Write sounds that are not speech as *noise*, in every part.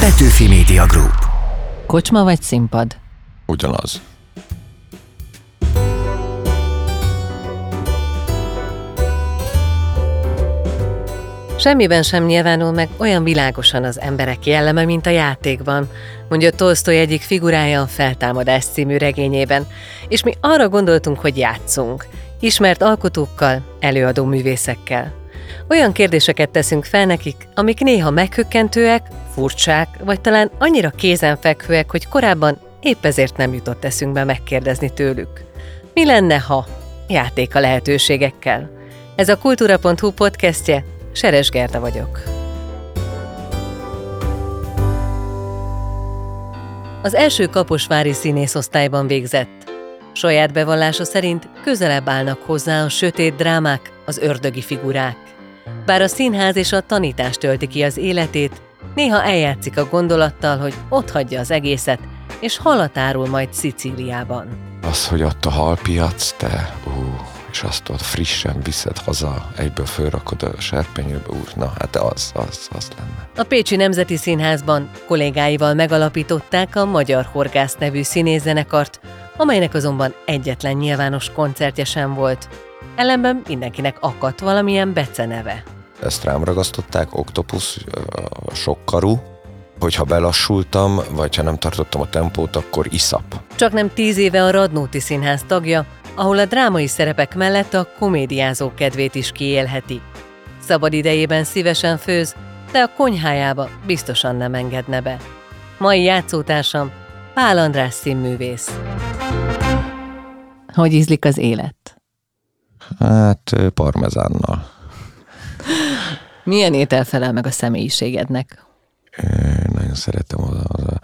Petőfi Media Group. Kocsma vagy színpad? Ugyanaz. Semmiben sem nyilvánul meg olyan világosan az emberek jelleme, mint a játékban, mondja Tolstoy egyik figurája a Feltámadás című regényében, és mi arra gondoltunk, hogy játszunk, ismert alkotókkal, előadó művészekkel. Olyan kérdéseket teszünk fel nekik, amik néha meghökkentőek, furcsák, vagy talán annyira kézenfekvőek, hogy korábban épp ezért nem jutott eszünkbe megkérdezni tőlük. Mi lenne, ha? Játék a lehetőségekkel. Ez a kultúra.hu podcastje, Seres Gerda vagyok. Az első kaposvári színészosztályban végzett. Saját bevallása szerint közelebb állnak hozzá a sötét drámák, az ördögi figurák. Bár a színház és a tanítás tölti ki az életét, néha eljátszik a gondolattal, hogy ott hagyja az egészet, és halat árul majd Szicíliában. Az, hogy ott a halpiac, te, ú, és azt ott frissen viszed haza, egyből fölrakod a serpenyőbe, úr, na hát az, az, az lenne. A Pécsi Nemzeti Színházban kollégáival megalapították a Magyar Horgász nevű színészzenekart, amelynek azonban egyetlen nyilvános koncertje sem volt. Ellenben mindenkinek akadt valamilyen beceneve. Ezt rám ragasztották, oktopusz, sokkarú, hogyha belassultam, vagy ha nem tartottam a tempót, akkor iszap. Csak nem tíz éve a Radnóti Színház tagja, ahol a drámai szerepek mellett a komédiázó kedvét is kiélheti. Szabad idejében szívesen főz, de a konyhájába biztosan nem engedne be. Mai játszótársam Pál András színművész. Hogy ízlik az élet? Hát parmezánnal. Milyen étel felel meg a személyiségednek? Én nagyon szeretem az az a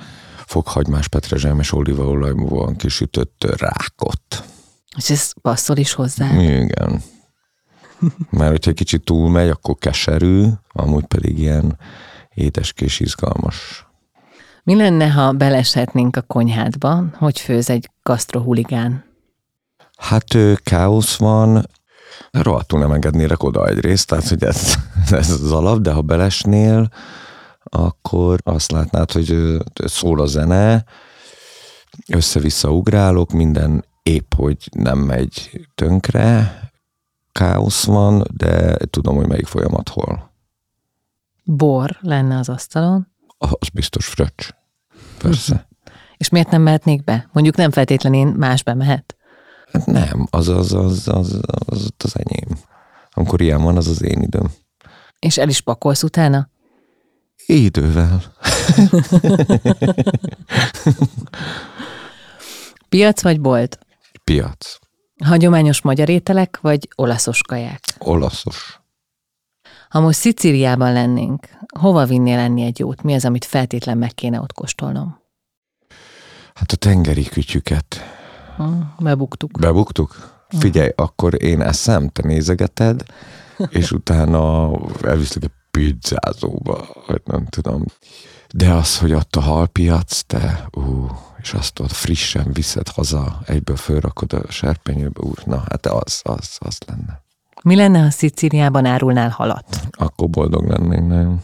fokhagymás petrezselmes olívaolajban kisütött rákot. És ez passzol is hozzá? Igen. Mert hogyha egy kicsit túlmegy, akkor keserű, amúgy pedig ilyen édeskés, izgalmas. Mi lenne, ha beleshetnénk a konyhádba, hogy főz egy gasztrohuligán? Hát ő, káosz van, rohadtul nem engednélek oda egyrészt, tehát hogy ez, *laughs* ez az alap, de ha belesnél, akkor azt látnád, hogy szól a zene, össze-vissza ugrálok, minden épp, hogy nem megy tönkre, káosz van, de tudom, hogy melyik folyamat hol. Bor lenne az asztalon, Az biztos fröccs. Persze. *laughs* és miért nem mehetnék be? Mondjuk nem feltétlenül más bemehet. Hát nem, az az, az, az, az, az enyém. Amikor ilyen van, az az én időm. És el is pakolsz utána? Idővel. *laughs* Piac vagy bolt? Piac. Hagyományos magyar ételek vagy olaszos kaják? Olaszos. Ha most Szicíliában lennénk, hova vinnél enni egy jót? Mi az, amit feltétlen meg kéne ott kóstolnom? Hát a tengeri kütyüket bebuktuk. bebuktuk. Figyelj, akkor én eszem, te nézegeted, és utána elviszlek egy pizzázóba, vagy nem tudom. De az, hogy ott a halpiac, te, ú, és azt ott frissen viszed haza, egyből fölrakod a serpenyőbe, úr, na hát az, az, az lenne. Mi lenne, ha Szicíliában árulnál halat? Akkor boldog lennék nagyon.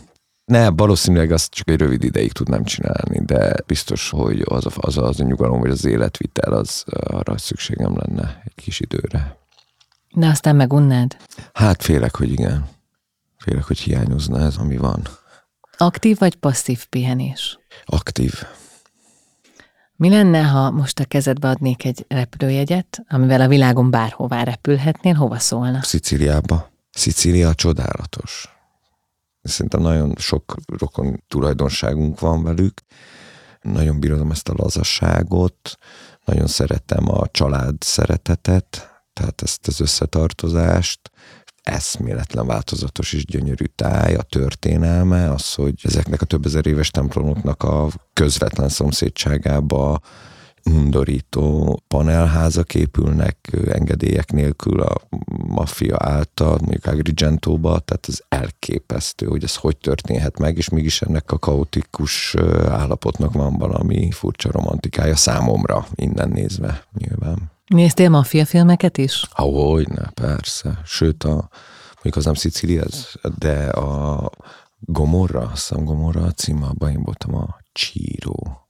Ne, valószínűleg azt csak egy rövid ideig tudnám csinálni, de biztos, hogy az a, az, a, az a nyugalom, vagy az életvitel, az arra szükségem lenne egy kis időre. De aztán megunnád. Hát félek, hogy igen. Félek, hogy hiányozna ez, ami van. Aktív vagy passzív pihenés? Aktív. Mi lenne, ha most a kezedbe adnék egy repülőjegyet, amivel a világon bárhová repülhetnél, hova szólna? Szicíliába. Szicília csodálatos. Szerintem nagyon sok rokon tulajdonságunk van velük. Nagyon bírom ezt a lazasságot, nagyon szeretem a család szeretetet, tehát ezt az összetartozást, eszméletlen változatos és gyönyörű táj, a történelme, az, hogy ezeknek a több ezer éves templomoknak a közvetlen szomszédságába undorító panelházak épülnek engedélyek nélkül a maffia által, mondjuk Agrigentóba, tehát ez elképesztő, hogy ez hogy történhet meg, és mégis ennek a kaotikus állapotnak van valami furcsa romantikája számomra, innen nézve nyilván. Néztél maffia filmeket is? Ahogy, ne, persze. Sőt, a, mondjuk az nem Szicília, de a Gomorra, azt hiszem Gomorra a címe, abban én voltam a Csíró.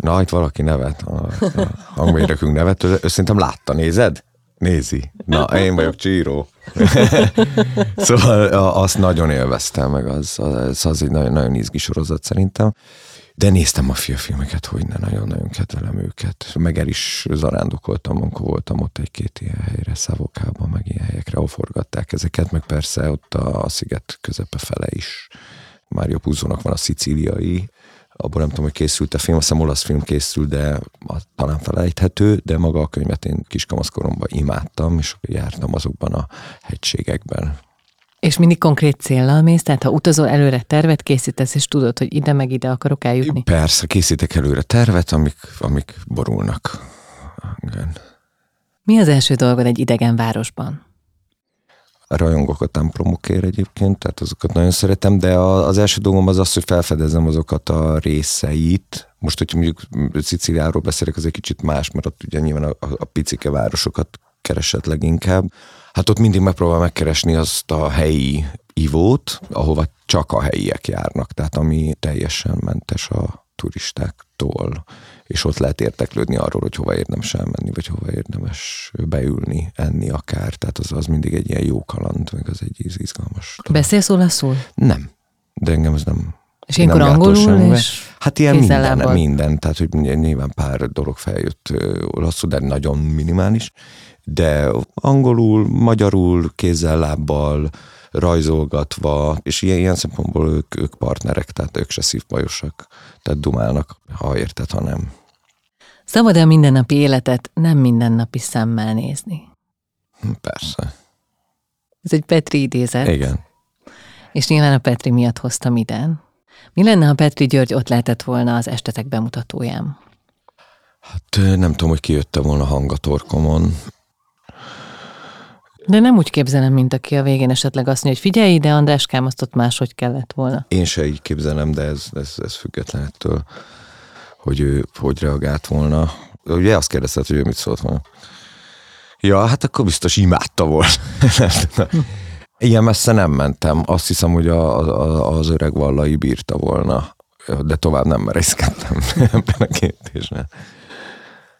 Na, itt valaki nevet, a, a hangmérnökünk nevet, ő szerintem látta, nézed? Nézi. Na, én vagyok Csíró. *laughs* szóval azt nagyon élveztem, meg az, az, az egy nagyon, nagyon izgi sorozat szerintem. De néztem a filmeket, hogy ne nagyon-nagyon kedvelem őket. Meg el is zarándokoltam, amikor voltam ott egy-két ilyen helyre, Szavokában, meg ilyen helyekre, ahol forgatták ezeket, meg persze ott a, a sziget közepe fele is. Mário Puzónak van a szicíliai, abból nem tudom, hogy készült a film, azt hiszem olasz film készült, de talán felejthető, de maga a könyvet én kiskamaszkoromban imádtam, és jártam azokban a hegységekben. És mindig konkrét céllal mész? Tehát ha utazol előre tervet készítesz, és tudod, hogy ide meg ide akarok eljutni? Persze, készítek előre tervet, amik, amik borulnak. Igen. Mi az első dolgod egy idegen városban? Rajongok a templomokért egyébként, tehát azokat nagyon szeretem, de az első dolgom az az, hogy felfedezem azokat a részeit. Most, hogy mondjuk Sziciliáról beszélek, az egy kicsit más, mert ott ugye nyilván a, a picike városokat keresett leginkább. Hát ott mindig megpróbál megkeresni azt a helyi ivót, ahova csak a helyiek járnak, tehát ami teljesen mentes a turistáktól, és ott lehet érteklődni arról, hogy hova érdemes elmenni, vagy hova érdemes beülni, enni akár. Tehát az, az mindig egy ilyen jó kaland, meg az egy izgalmas. Beszélsz olaszul? Nem, de engem ez nem és ilyenkor angolul és Hát ilyen minden, minden, tehát hogy nyilván pár dolog feljött olaszul, de nagyon minimális, de angolul, magyarul, kézzel, lábbal, rajzolgatva, és ilyen, ilyen szempontból ők, ők partnerek, tehát ők se szívbajosak, tehát dumálnak, ha érted, ha nem. Szabad-e a mindennapi életet nem mindennapi szemmel nézni? Hm, persze. Ez egy Petri idézet. Igen. És nyilván a Petri miatt hoztam ide. Mi lenne, ha Petri György ott lehetett volna az estetek bemutatóján? Hát nem tudom, hogy kijötte volna hangatorkomon. De nem úgy képzelem, mint aki a végén esetleg azt mondja, hogy figyelj ide, Andráskám, azt ott máshogy kellett volna. Én se így képzelem, de ez, ez, ez független ettől, hogy ő hogy reagált volna. Ugye azt kérdezted, hogy ő mit szólt volna. Ja, hát akkor biztos imádta volna. *laughs* Ilyen messze nem mentem. Azt hiszem, hogy a, a, az öreg vallai bírta volna, de tovább nem merészkedtem *laughs* ebben a kérdésben.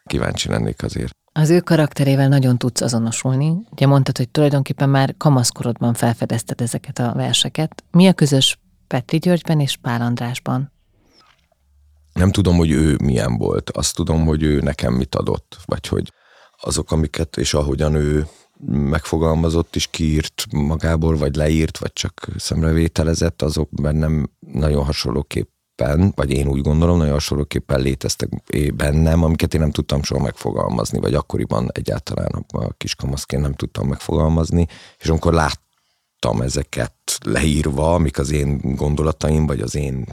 Kíváncsi lennék azért. Az ő karakterével nagyon tudsz azonosulni. Ugye mondtad, hogy tulajdonképpen már kamaszkorodban felfedezted ezeket a verseket. Mi a közös Petri Györgyben és Pál Andrásban? Nem tudom, hogy ő milyen volt. Azt tudom, hogy ő nekem mit adott, vagy hogy azok, amiket, és ahogyan ő megfogalmazott és kiírt magából, vagy leírt, vagy csak szemrevételezett, azok bennem nagyon hasonlóképp hasonlóképpen, vagy én úgy gondolom, nagyon hasonlóképpen léteztek bennem, amiket én nem tudtam soha megfogalmazni, vagy akkoriban egyáltalán a kiskamaszként nem tudtam megfogalmazni, és amikor láttam ezeket leírva, amik az én gondolataim, vagy az én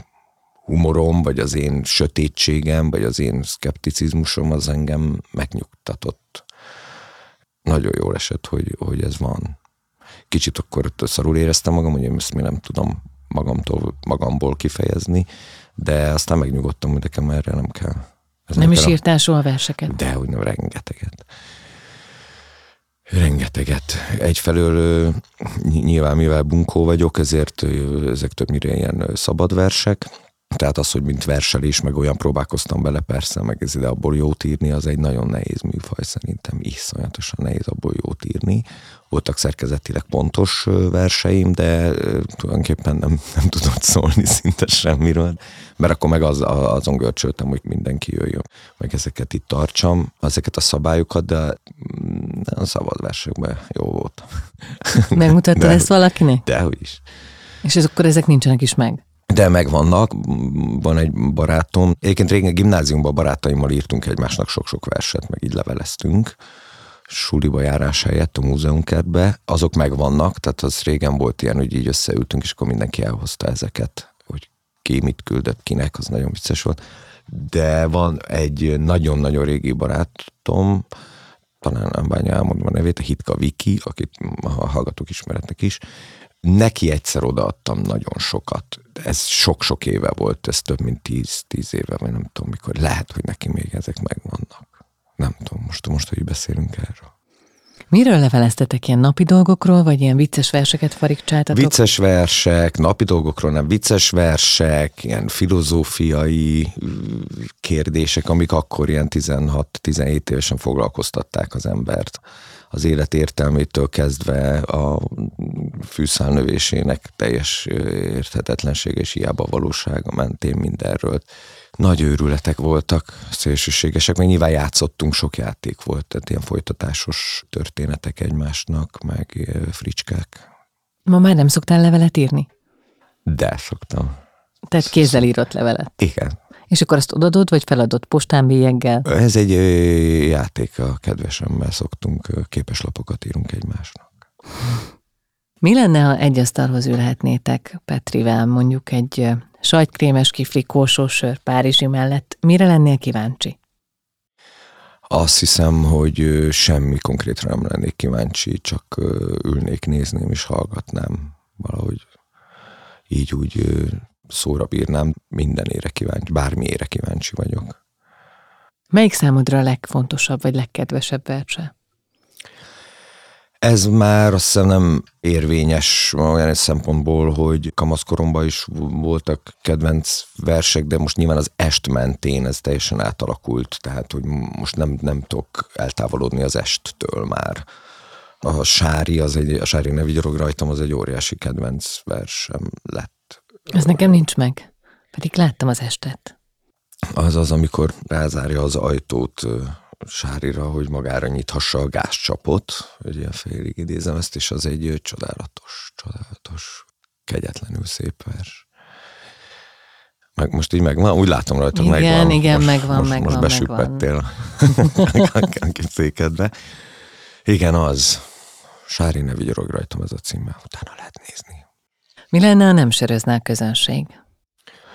humorom, vagy az én sötétségem, vagy az én szkepticizmusom, az engem megnyugtatott. Nagyon jól esett, hogy, hogy ez van. Kicsit akkor szarul éreztem magam, hogy én ezt még nem tudom magamtól, magamból kifejezni, de aztán megnyugodtam, hogy nekem erre nem kell. Ez nem is írtál soha verseket? De, hogy nem, rengeteget. Rengeteget. Egyfelől nyilván mivel bunkó vagyok, ezért ezek többnyire ilyen szabad versek, tehát az, hogy mint verselés, meg olyan próbálkoztam bele, persze, meg ez ide abból jót írni, az egy nagyon nehéz műfaj szerintem, iszonyatosan nehéz abból jót írni. Voltak szerkezetileg pontos verseim, de tulajdonképpen nem, nem tudott szólni *laughs* szinte semmiről, mert akkor meg az, azon görcsöltem, hogy mindenki jöjjön, meg ezeket itt tartsam, ezeket a szabályokat, de mm, a szabad versekben jó volt. Megmutattad *laughs* ezt valakinek? Dehogy is. És ez akkor ezek nincsenek is meg? De megvannak, van egy barátom. Egyébként régen gimnáziumban barátaimmal írtunk egymásnak sok-sok verset, meg így leveleztünk suliba járás helyett a múzeumkertbe, azok megvannak, tehát az régen volt ilyen, hogy így összeültünk, és akkor mindenki elhozta ezeket, hogy ki mit küldött kinek, az nagyon vicces volt. De van egy nagyon-nagyon régi barátom, talán nem bánja elmondva a nevét, a Hitka Viki, akit a hallgatók ismeretnek is, Neki egyszer odaadtam nagyon sokat. Ez sok-sok éve volt, ez több mint tíz, tíz éve, vagy nem tudom mikor. Lehet, hogy neki még ezek megvannak. Nem tudom, most, most hogy beszélünk erről. Miről leveleztetek ilyen napi dolgokról, vagy ilyen vicces verseket farigcsáltatok? Vicces versek, napi dolgokról nem vicces versek, ilyen filozófiai kérdések, amik akkor ilyen 16-17 évesen foglalkoztatták az embert. Az élet értelmétől kezdve a fűszálnövésének teljes érthetetlenség és hiába valósága mentén mindenről nagy őrületek voltak, szélsőségesek, meg nyilván játszottunk, sok játék volt, tehát ilyen folytatásos történetek egymásnak, meg fricskák. Ma már nem szoktál levelet írni? De szoktam. Tehát kézzel írott levelet? Igen. És akkor azt odadod, vagy feladod postán bélyeggel? Ez egy játék a kedvesemmel szoktunk, képeslapokat írunk egymásnak. Mi lenne, ha egy asztalhoz ülhetnétek Petrivel, mondjuk egy sajtkrémes kifli kósó sör Párizsi mellett? Mire lennél kíváncsi? Azt hiszem, hogy semmi konkrétra nem lennék kíváncsi, csak ülnék, nézném és hallgatnám. Valahogy így úgy szóra bírnám, mindenére kíváncsi, bármiére kíváncsi vagyok. Melyik számodra a legfontosabb vagy legkedvesebb verse? Ez már azt hiszem nem érvényes olyan szempontból, hogy kamaszkoromban is voltak kedvenc versek, de most nyilván az est mentén ez teljesen átalakult, tehát hogy most nem, nem tudok eltávolodni az esttől már. A Sári, az egy, a Sári ne vigyorog rajtam, az egy óriási kedvenc versem lett. Ez nekem nincs meg, pedig láttam az estet. Az az, amikor rázárja az ajtót Sárira, hogy magára nyithassa a gázcsapot, hogy ilyen félig idézem ezt, és az egy csodálatos, csodálatos, kegyetlenül szép vers. Meg most így megvan, úgy látom rajta, igen, megvan. Igen, most, megvan, most, megvan, most besüppettél *laughs* a székedbe. Igen, az. Sári ne vigyorog rajtam ez a címe, utána lehet nézni. Mi lenne, ha nem söröznál közönség?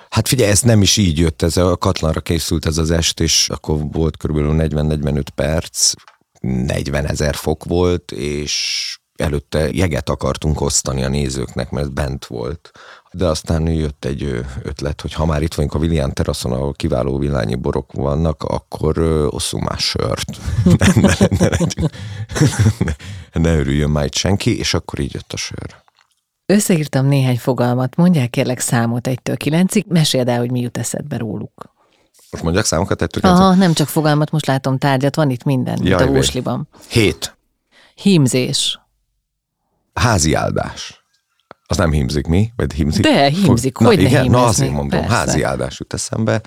Hát figyelj, ez nem is így jött, ez a katlanra készült ez az est, és akkor volt körülbelül 40-45 perc, 40 ezer fok volt, és előtte jeget akartunk osztani a nézőknek, mert bent volt. De aztán jött egy ötlet, hogy ha már itt vagyunk a William teraszon, ahol kiváló villányi borok vannak, akkor osszunk más sört. *laughs* ne, ne, ne, *laughs* ne, ne örüljön már itt senki, és akkor így jött a sör. Összeírtam néhány fogalmat, mondják kérlek számot egytől kilencig, meséld el, hogy mi jut eszedbe róluk. Most mondják számokat egytől kilencig? Aha, nem csak fogalmat, most látom tárgyat, van itt minden, Jaj, mint a vósliban. Hét. Hímzés. Házi áldás. Az nem hímzik, mi? Vagy hímzik? De, hímzik, Fog... hogy Na, igen, na azért mondom, Persze. házi áldás jut eszembe.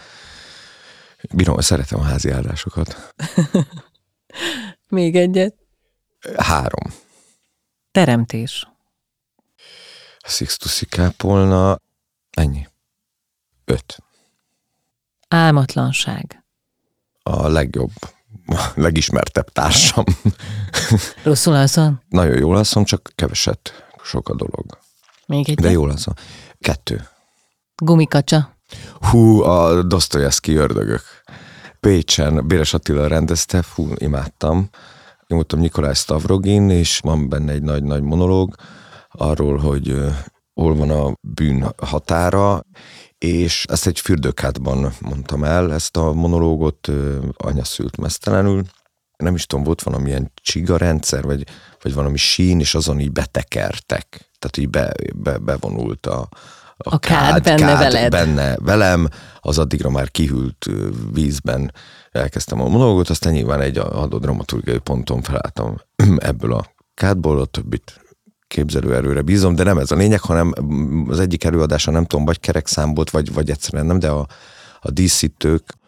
Bírom, szeretem a házi áldásokat. *laughs* Még egyet. Három. Teremtés. Sixtusi kápolna, ennyi. Öt. Álmatlanság. A legjobb, a *laughs* legismertebb társam. *laughs* Rosszul alszol? Nagyon jól alszom, csak keveset, sok a dolog. Még egy. De jól alszom. Kettő. Gumikacsa. Hú, a Dostoyevsky ördögök. Pécsen Béres Attila rendezte, fú, imádtam. Én voltam Nikolaj Stavrogin, és van benne egy nagy-nagy monológ, arról, hogy hol van a bűn határa, és ezt egy fürdőkádban mondtam el, ezt a monológot anya szült mesztelenül, nem is tudom, volt valamilyen csiga rendszer, vagy, vagy valami sín, és azon így betekertek. Tehát így be, be, bevonult a, a, a kád, kád benne kád veled. benne velem, az addigra már kihűlt vízben elkezdtem a monológot, aztán nyilván egy adott dramaturgiai ponton felálltam *clears throat* ebből a kádból, a többit képzelőerőre bízom, de nem ez a lényeg, hanem az egyik előadása nem tudom, vagy kerek volt, vagy, vagy egyszerűen nem, de a, a díszítők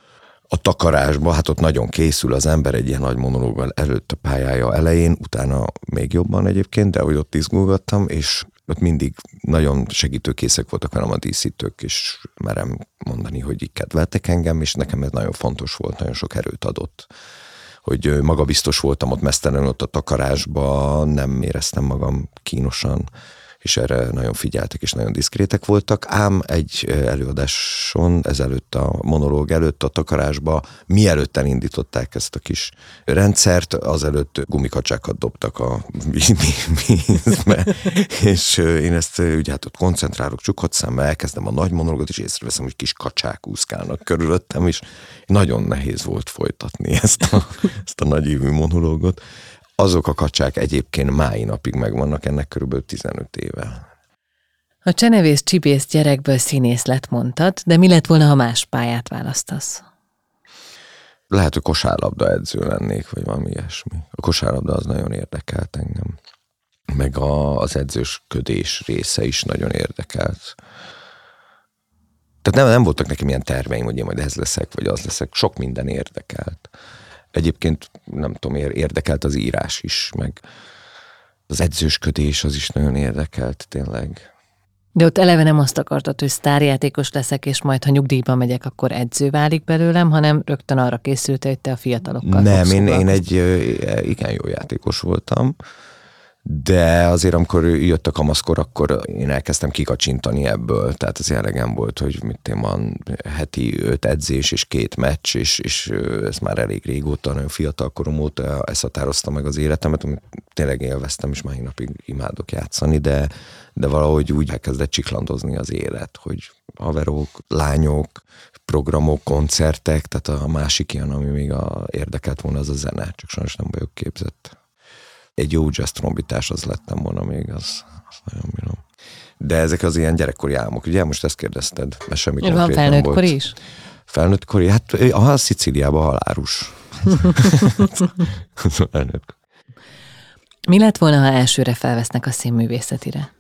a takarásba, hát ott nagyon készül az ember egy ilyen nagy monológgal előtt a pályája elején, utána még jobban egyébként, de hogy ott izgulgattam, és ott mindig nagyon segítőkészek voltak velem a díszítők, és merem mondani, hogy így kedveltek engem, és nekem ez nagyon fontos volt, nagyon sok erőt adott hogy magabiztos voltam ott mesztelen ott a takarásba, nem éreztem magam kínosan, és erre nagyon figyeltek, és nagyon diszkrétek voltak, ám egy előadáson, ezelőtt a monológ előtt a takarásba, mielőtt elindították ezt a kis rendszert, azelőtt gumikacsákat dobtak a *laughs* vízbe, és én ezt ugye hát ott koncentrálok csukott szemmel, elkezdem a nagy monológot, és észreveszem, hogy kis kacsák úszkálnak körülöttem, és nagyon nehéz volt folytatni ezt a, ezt a nagyívű monológot Azok a kacsák egyébként mái napig megvannak, ennek körülbelül 15 éve. A csenevész csibész gyerekből színész lett mondtad, de mi lett volna, ha más pályát választasz? Lehet, hogy kosárlabda edző lennék, vagy valami ilyesmi. A kosárlabda az nagyon érdekelt engem. Meg a, az edzősködés része is nagyon érdekelt. Tehát nem, nem voltak nekem ilyen terveim, hogy én majd ez leszek, vagy az leszek. Sok minden érdekelt. Egyébként nem tudom, érdekelt az írás is, meg az edzősködés az is nagyon érdekelt tényleg. De ott eleve nem azt akartad, hogy sztárjátékos leszek, és majd, ha nyugdíjba megyek, akkor edző válik belőlem, hanem rögtön arra készült, hogy te a fiatalokkal Nem, én, én egy igen jó játékos voltam, de azért, amikor jött a kamaszkor, akkor én elkezdtem kikacsintani ebből, tehát az elegem volt, hogy mit én van heti öt edzés és két meccs, és, és ez már elég régóta, nagyon fiatal korom óta ezt határozta meg az életemet, amit tényleg élveztem, és mai napig imádok játszani, de, de valahogy úgy elkezdett csiklandozni az élet, hogy haverok, lányok, programok, koncertek, tehát a másik ilyen, ami még a, érdekelt volna, az a zene, csak sajnos nem vagyok képzett egy jó jazz trombitás az lettem volna még, az, az nagyon bírom. De ezek az ilyen gyerekkori álmok, ugye most ezt kérdezted, mert semmi Van Van felnőttkor is? Felnőttkori, hát a Szicíliában halárus. *laughs* *laughs* Mi lett volna, ha elsőre felvesznek a színművészetire?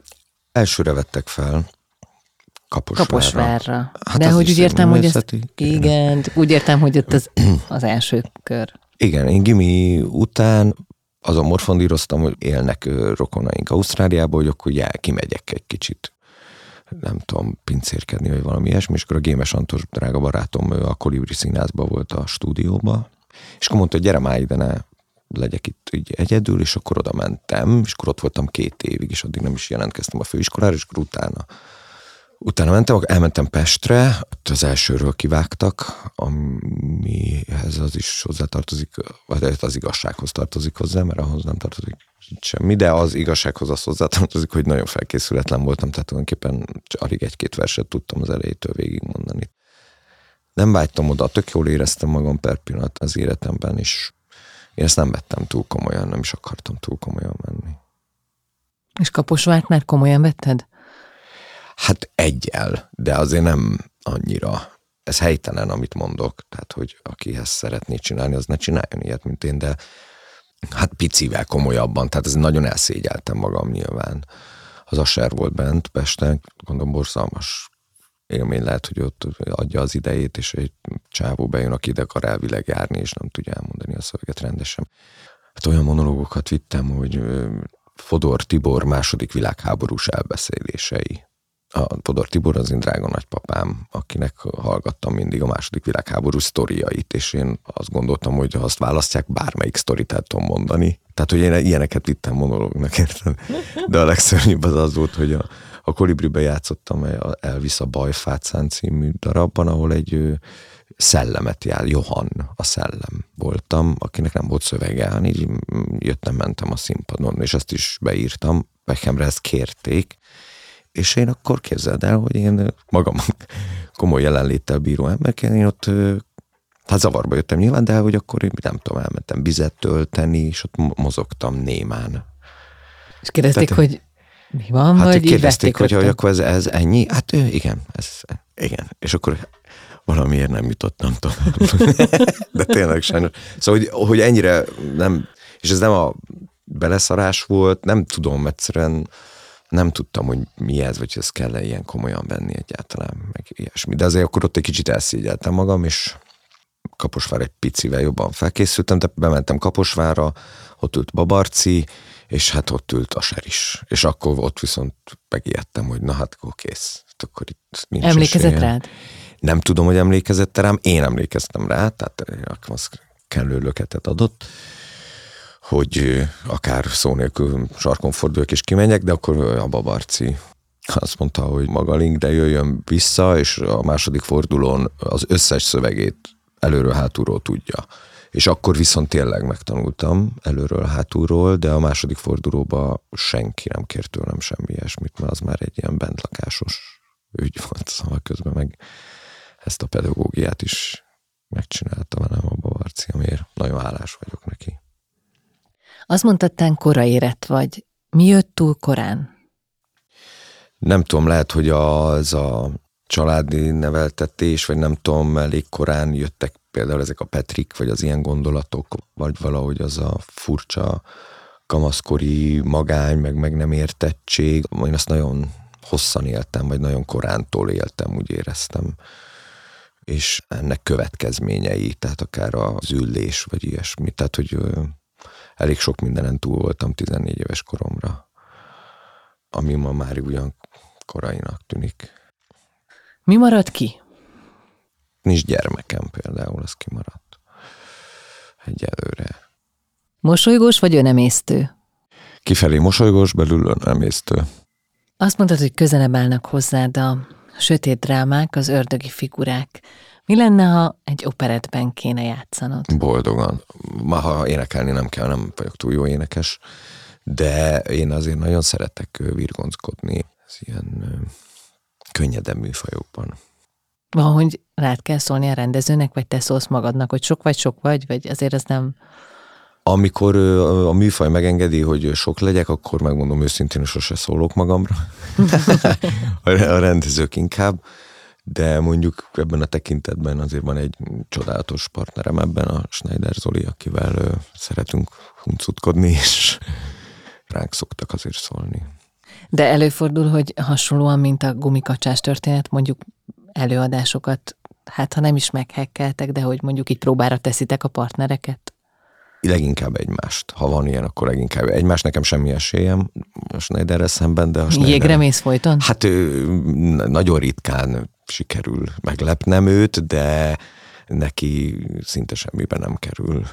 Elsőre vettek fel. Kaposvárra. Kaposvárra. Hát De hogy úgy értem, hogy ez, igen, úgy értem, hogy ott az, az első kör. Igen, én gimi után azon morfondíroztam, hogy élnek rokonaink Ausztráliából, hogy akkor já, kimegyek egy kicsit nem tudom, pincérkedni, vagy valami ilyesmi, és akkor a Gémes Antos drága barátom a Kolibri színházban volt a stúdióba, és akkor mondta, hogy gyere már ide, ne legyek itt így egyedül, és akkor oda mentem, és akkor ott voltam két évig, és addig nem is jelentkeztem a főiskolára, és akkor utána Utána mentem, elmentem Pestre, ott az elsőről kivágtak, amihez az is hozzátartozik, vagy az igazsághoz tartozik hozzá, mert ahhoz nem tartozik semmi, de az igazsághoz az hozzátartozik, hogy nagyon felkészületlen voltam, tehát tulajdonképpen alig egy-két verset tudtam az elejétől végigmondani. Nem vágytam oda, tök jól éreztem magam per pillanat az életemben, és én ezt nem vettem túl komolyan, nem is akartam túl komolyan menni. És Kaposvárt már komolyan vetted? Hát egyel, de azért nem annyira. Ez helytelen, amit mondok, tehát hogy akihez szeretné csinálni, az ne csináljon ilyet, mint én, de hát picivel komolyabban, tehát ez nagyon elszégyeltem magam nyilván. Az Asher volt bent Pesten, gondolom borzalmas élmény lehet, hogy ott adja az idejét, és egy csávó bejön, aki ide akar elvileg járni, és nem tudja elmondani a szöveget rendesen. Hát olyan monológokat vittem, hogy Fodor Tibor második világháborús elbeszélései a Todor Tibor az én drága nagypapám, akinek hallgattam mindig a második világháború sztoriait, és én azt gondoltam, hogy ha azt választják, bármelyik sztorit el tudom mondani. Tehát, hogy én ilyeneket vittem monológnak, érted? De a legszörnyűbb az az volt, hogy a, a Kolibribe játszottam Elvis a Bajfácán című darabban, ahol egy szellemet jár, Johan a szellem voltam, akinek nem volt szövege, hanem így jöttem, mentem a színpadon, és ezt is beírtam, Beckhamre ezt kérték, és én akkor képzeld el, hogy én magam *laughs* komoly jelenléttel bíró emberként, én ott hát zavarba jöttem nyilván, de hogy akkor én nem tudom, elmentem vizet tölteni, és ott mozogtam némán. És kérdezték, Tehát, hogy mi van, hát vagy kérdezték, hogy, hogy akkor ez, ez ennyi? Hát igen, ez, igen. És akkor valamiért nem jutottam tovább. *laughs* De tényleg sajnos. Szóval, hogy, hogy ennyire nem, és ez nem a beleszarás volt, nem tudom, egyszerűen nem tudtam, hogy mi ez, vagy ez kell -e ilyen komolyan venni egyáltalán, meg ilyesmi. De azért akkor ott egy kicsit elszégyeltem magam, és Kaposvár egy picivel jobban felkészültem, de bementem Kaposvárra, ott ült Babarci, és hát ott ült a ser is. És akkor ott viszont megijedtem, hogy na hát akkor kész. Hát akkor itt nincs Emlékezett esélye. rád? Nem tudom, hogy emlékezett rám, én emlékeztem rá, tehát az kellő löketet adott hogy akár szó nélkül sarkon forduljak és kimenjek, de akkor a babarci azt mondta, hogy maga link, de jöjjön vissza, és a második fordulón az összes szövegét előről hátulról tudja. És akkor viszont tényleg megtanultam előről hátulról, de a második fordulóba senki nem kért tőlem semmi ilyesmit, mert az már egy ilyen bentlakásos ügy volt, szóval közben meg ezt a pedagógiát is megcsinálta velem a Bavarci, amiért nagyon hálás vagyok neki. Azt mondtad, kora érett vagy. Mi jött túl korán? Nem tudom, lehet, hogy az a családi neveltetés, vagy nem tudom, elég korán jöttek például ezek a Petrik, vagy az ilyen gondolatok, vagy valahogy az a furcsa kamaszkori magány, meg, meg nem értettség. Én azt nagyon hosszan éltem, vagy nagyon korántól éltem, úgy éreztem. És ennek következményei, tehát akár az ülés, vagy ilyesmi. Tehát, hogy elég sok mindenen túl voltam 14 éves koromra, ami ma már ugyan korainak tűnik. Mi maradt ki? Nincs gyermekem például, az kimaradt. Egyelőre. Mosolygós vagy önemésztő? Kifelé mosolygós, belül önemésztő. Azt mondtad, hogy közelebb állnak hozzád a sötét drámák, az ördögi figurák. Mi lenne, ha egy operetben kéne játszanod? Boldogan. Ma, ha énekelni nem kell, nem vagyok túl jó énekes, de én azért nagyon szeretek virgonckodni. Ez ilyen könnyedebb műfajokban. Van, hogy rád kell szólni a rendezőnek, vagy te szólsz magadnak, hogy sok vagy sok vagy, vagy azért ez nem... Amikor a műfaj megengedi, hogy sok legyek, akkor megmondom őszintén, hogy sose szólok magamra. *laughs* *laughs* a rendezők inkább. De mondjuk ebben a tekintetben azért van egy csodálatos partnerem ebben, a Schneider Zoli, akivel szeretünk huncutkodni, és ránk szoktak azért szólni. De előfordul, hogy hasonlóan, mint a gumikacsás történet, mondjuk előadásokat, hát ha nem is meghekkeltek, de hogy mondjuk így próbára teszitek a partnereket? Leginkább egymást. Ha van ilyen, akkor leginkább egymást. Nekem semmi esélyem a Schneiderre szemben, de a Schneider... Jégre mész folyton? Hát nagyon ritkán sikerül meglepnem őt, de neki szinte semmiben nem kerül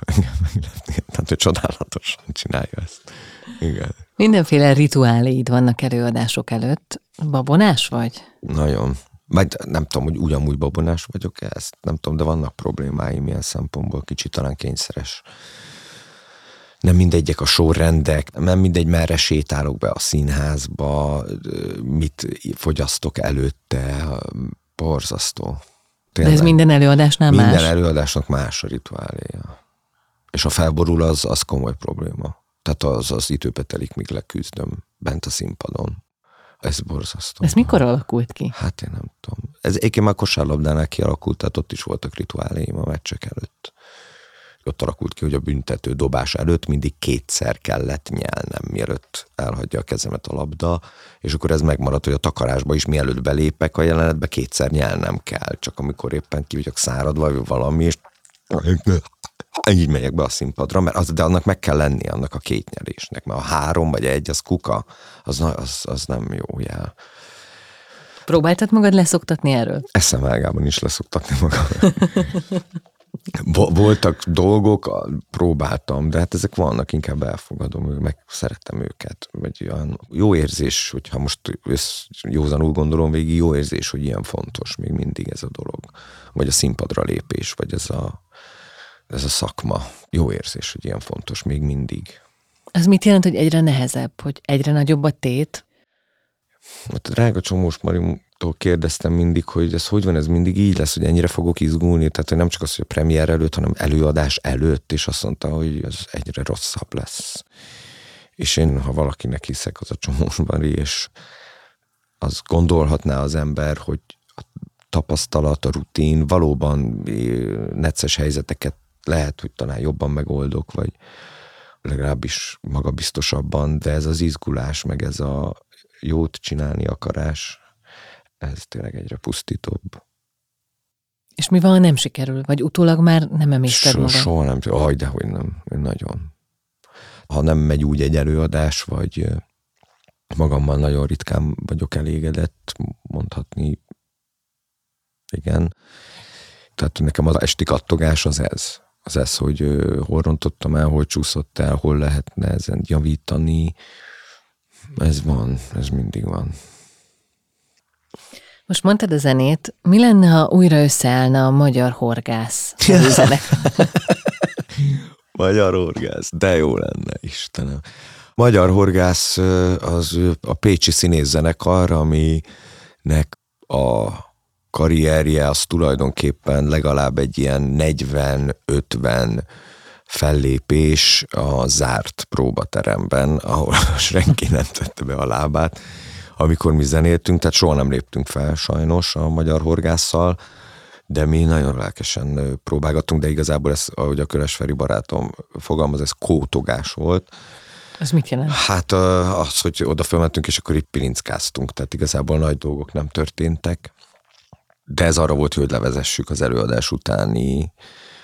Tehát ő csodálatosan csinálja ezt. Igen. Mindenféle rituáléid vannak előadások előtt. Babonás vagy? Nagyon. Majd nem tudom, hogy ugyanúgy babonás vagyok ezt, nem tudom, de vannak problémáim ilyen szempontból, kicsit talán kényszeres. Nem mindegyek a sorrendek, nem mindegy, merre sétálok be a színházba, mit fogyasztok előtte, borzasztó. Tényleg. De ez minden előadásnál minden más? Minden előadásnak más a rituáléja. És ha felborul, az, az komoly probléma. Tehát az, az időbe telik, míg leküzdöm bent a színpadon. Ez borzasztó. Ez mikor alakult ki? Hát én nem tudom. Ez egyébként már kosárlabdánál kialakult, tehát ott is voltak rituáléim a meccsek előtt. Ott alakult ki, hogy a büntető dobás előtt mindig kétszer kellett nyelnem, mielőtt elhagyja a kezemet a labda, és akkor ez megmaradt, hogy a takarásba is mielőtt belépek a jelenetbe, kétszer nyelnem kell, csak amikor éppen ki vagyok száradva, vagy valami, és így megyek be a színpadra, mert az, de annak meg kell lenni annak a két nyerésnek, mert a három vagy egy, az kuka, az, az, az nem jó jel. Próbáltad magad leszoktatni erről? Eszem ágában is leszoktatni magam. *laughs* Voltak dolgok, próbáltam, de hát ezek vannak, inkább elfogadom, meg szeretem őket. Vagy olyan jó érzés, hogyha most józanul gondolom végig, jó érzés, hogy ilyen fontos még mindig ez a dolog. Vagy a színpadra lépés, vagy ez a ez a szakma. Jó érzés, hogy ilyen fontos még mindig. Ez mit jelent, hogy egyre nehezebb, hogy egyre nagyobb a tét? Hát a drága Csomós Marimtól kérdeztem mindig, hogy ez hogy van, ez mindig így lesz, hogy ennyire fogok izgulni, tehát hogy nem csak az, hogy a premier előtt, hanem előadás előtt, és azt mondta, hogy ez egyre rosszabb lesz. És én, ha valakinek hiszek, az a Csomós Mari, és az gondolhatná az ember, hogy a tapasztalat, a rutin valóban necces helyzeteket lehet, hogy talán jobban megoldok, vagy legalábbis magabiztosabban, de ez az izgulás, meg ez a jót csinálni akarás, ez tényleg egyre pusztítóbb. És mi van, ha nem sikerül? Vagy utólag már nem emészted so, magad? Soha nem, aj, de hogy nem, nagyon. Ha nem megy úgy egy előadás, vagy magammal nagyon ritkán vagyok elégedett, mondhatni, igen. Tehát nekem az esti kattogás az ez az ez, hogy hol rontottam el, hol csúszott el, hol lehetne ezen javítani. Ez van, ez mindig van. Most mondtad a zenét, mi lenne, ha újra összeállna a magyar horgász *laughs* magyar horgász, de jó lenne, Istenem. Magyar horgász az a Pécsi színészzenekar, aminek a karrierje az tulajdonképpen legalább egy ilyen 40-50 fellépés a zárt próbateremben, ahol senki nem tette be a lábát, amikor mi zenéltünk, tehát soha nem léptünk fel sajnos a magyar horgásszal, de mi nagyon lelkesen próbálgattunk, de igazából ez, ahogy a Köresferi barátom fogalmaz, ez kótogás volt. Ez mit jelent? Hát az, hogy oda fölmentünk, és akkor itt pilinckáztunk, tehát igazából nagy dolgok nem történtek. De ez arra volt, hogy levezessük az előadás utáni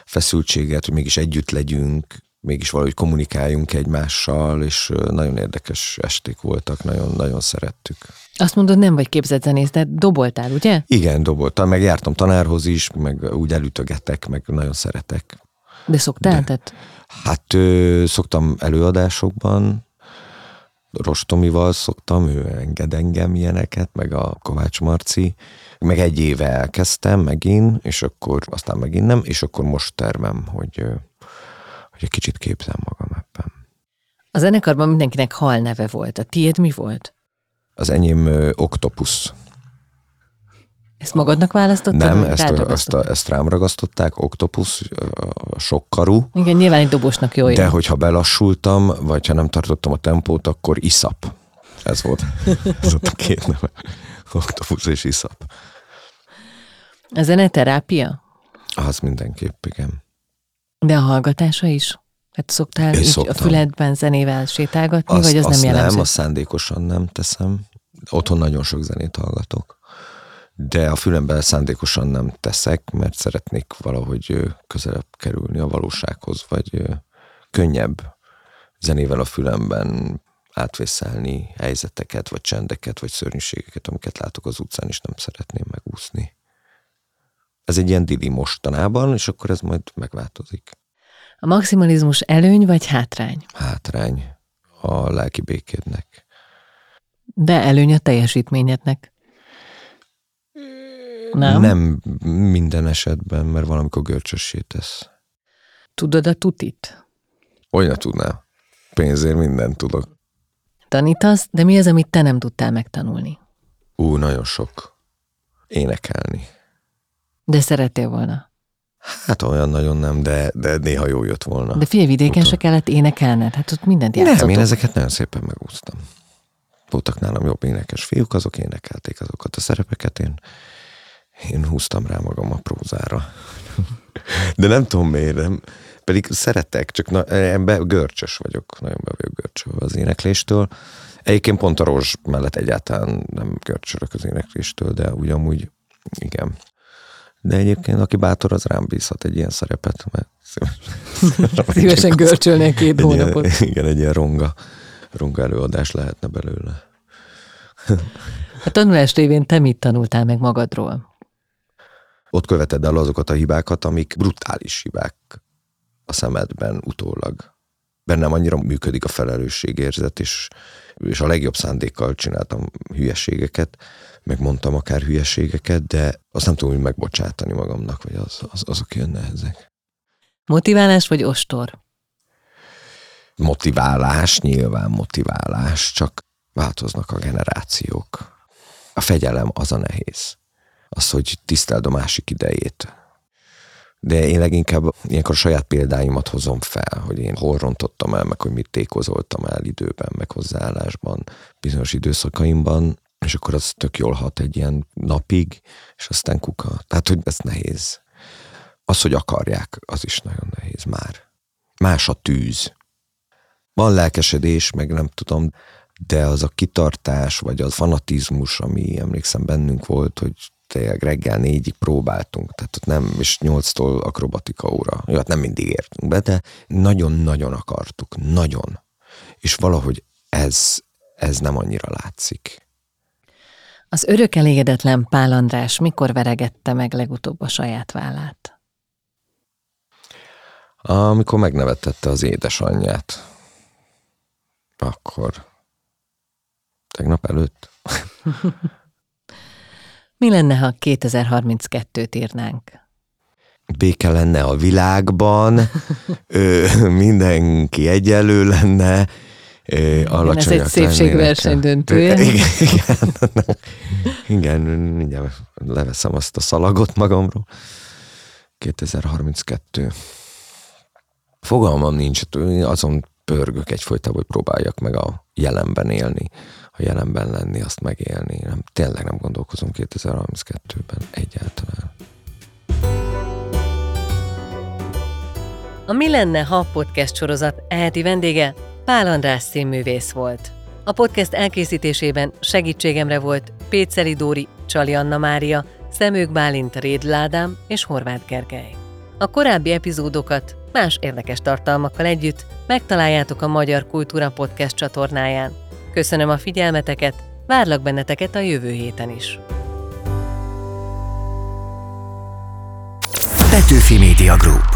feszültséget, hogy mégis együtt legyünk, mégis valahogy kommunikáljunk egymással, és nagyon érdekes esték voltak, nagyon-nagyon szerettük. Azt mondod, nem vagy képzett zenész, de doboltál, ugye? Igen, doboltam, meg jártam tanárhoz is, meg úgy elütögetek, meg nagyon szeretek. De szoktál? De, tehát... Hát ö, szoktam előadásokban, Rostomival szoktam, ő enged engem ilyeneket, meg a Kovács Marci, meg egy éve elkezdtem megint, és akkor aztán megint nem, és akkor most tervem, hogy, hogy egy kicsit képzem magam ebben. A zenekarban mindenkinek hal neve volt. A tiéd mi volt? Az enyém Octopus. Ezt magadnak választottad? Nem, ezt, ezt, a, ezt rám ragasztották, Octopus, a sokkarú. Igen, nyilván egy dobosnak jó De hogyha belassultam, vagy ha nem tartottam a tempót, akkor iszap. Ez volt. *laughs* Ez volt a két neve. Octopus és iszap. A zeneterápia? Az mindenképp, igen. De a hallgatása is? Hát szoktál így a füledben zenével sétálgatni, azt, vagy az azt nem jellemző? Nem, azt szándékosan nem teszem. Otthon nagyon sok zenét hallgatok. De a fülemben szándékosan nem teszek, mert szeretnék valahogy közelebb kerülni a valósághoz, vagy könnyebb zenével a fülemben átvészelni helyzeteket, vagy csendeket, vagy szörnyűségeket, amiket látok az utcán, és nem szeretném megúszni. Ez egy ilyen dili mostanában, és akkor ez majd megváltozik. A maximalizmus előny vagy hátrány? Hátrány a lelki békédnek. De előny a teljesítményednek. Nem? Nem minden esetben, mert valamikor görcsössé tesz. Tudod a tutit? Olyan tudná. Pénzért mindent tudok. Tanítasz, de mi az, amit te nem tudtál megtanulni? Ú, nagyon sok. Énekelni. De szerettél volna? Hát olyan nagyon nem, de, de néha jó jött volna. De figyelj, vidéken se kellett énekelned, hát ott mindent játszottok. Nem, én ezeket nagyon szépen megúsztam. Voltak nálam jobb énekes fiúk, azok énekelték azokat a szerepeket, én, én húztam rá magam a prózára. *laughs* De nem tudom miért, nem. pedig szeretek, csak na, ebben görcsös vagyok, nagyon be vagyok görcsölve az énekléstől. Egyébként pont a rozs mellett egyáltalán nem görcsölök az énekléstől, de ugyanúgy igen. De egyébként, aki bátor, az rám bízhat egy ilyen szerepet, mert *laughs* szívesen görcsölnék két hónapot. Ilyen, igen, egy ilyen ronga, ronga előadás lehetne belőle. A tanulás révén te mit tanultál meg magadról? Ott követed el azokat a hibákat, amik brutális hibák a szemedben utólag. Bennem annyira működik a felelősségérzet, és, és a legjobb szándékkal csináltam hülyeségeket, meg mondtam akár hülyeségeket, de azt nem tudom, hogy megbocsátani magamnak, vagy az, az, azok ilyen nehezek. Motiválás vagy ostor? Motiválás, nyilván motiválás, csak változnak a generációk. A fegyelem az a nehéz. Az, hogy tiszteld a másik idejét. De én leginkább ilyenkor a saját példáimat hozom fel, hogy én hol rontottam el, meg hogy mit tékozoltam el időben, meg hozzáállásban, bizonyos időszakaimban, és akkor az tök jól hat egy ilyen napig, és aztán kuka. Tehát, hogy ez nehéz. Az, hogy akarják, az is nagyon nehéz már. Más a tűz. Van lelkesedés, meg nem tudom, de az a kitartás, vagy az fanatizmus, ami emlékszem bennünk volt, hogy tényleg reggel négyig próbáltunk, tehát ott nem, és nyolctól akrobatika óra. Jó, hát nem mindig értünk be, de nagyon-nagyon akartuk, nagyon. És valahogy ez, ez nem annyira látszik. Az örök elégedetlen Pál András mikor veregette meg legutóbb a saját vállát? Amikor megnevetette az édesanyját. Akkor tegnap előtt. *laughs* Mi lenne, ha 2032-t írnánk? Béke lenne a világban, ö, mindenki egyenlő lenne, igen, ez egy szépségverseny döntője. Igen, igen, igen, mindjárt leveszem azt a szalagot magamról. 2032. Fogalmam nincs, azon pörgök egyfolytában, hogy próbáljak meg a jelenben élni, a jelenben lenni, azt megélni. Nem, tényleg nem gondolkozom 2032-ben egyáltalán. A Mi lenne, ha podcast sorozat eheti vendége Pál András színművész volt. A podcast elkészítésében segítségemre volt Péceli Dóri, Csali Anna Mária, Szemők Bálint, Rédl Ádám és Horváth Gergely. A korábbi epizódokat más érdekes tartalmakkal együtt megtaláljátok a Magyar Kultúra Podcast csatornáján. Köszönöm a figyelmeteket, várlak benneteket a jövő héten is. Petőfi Media Group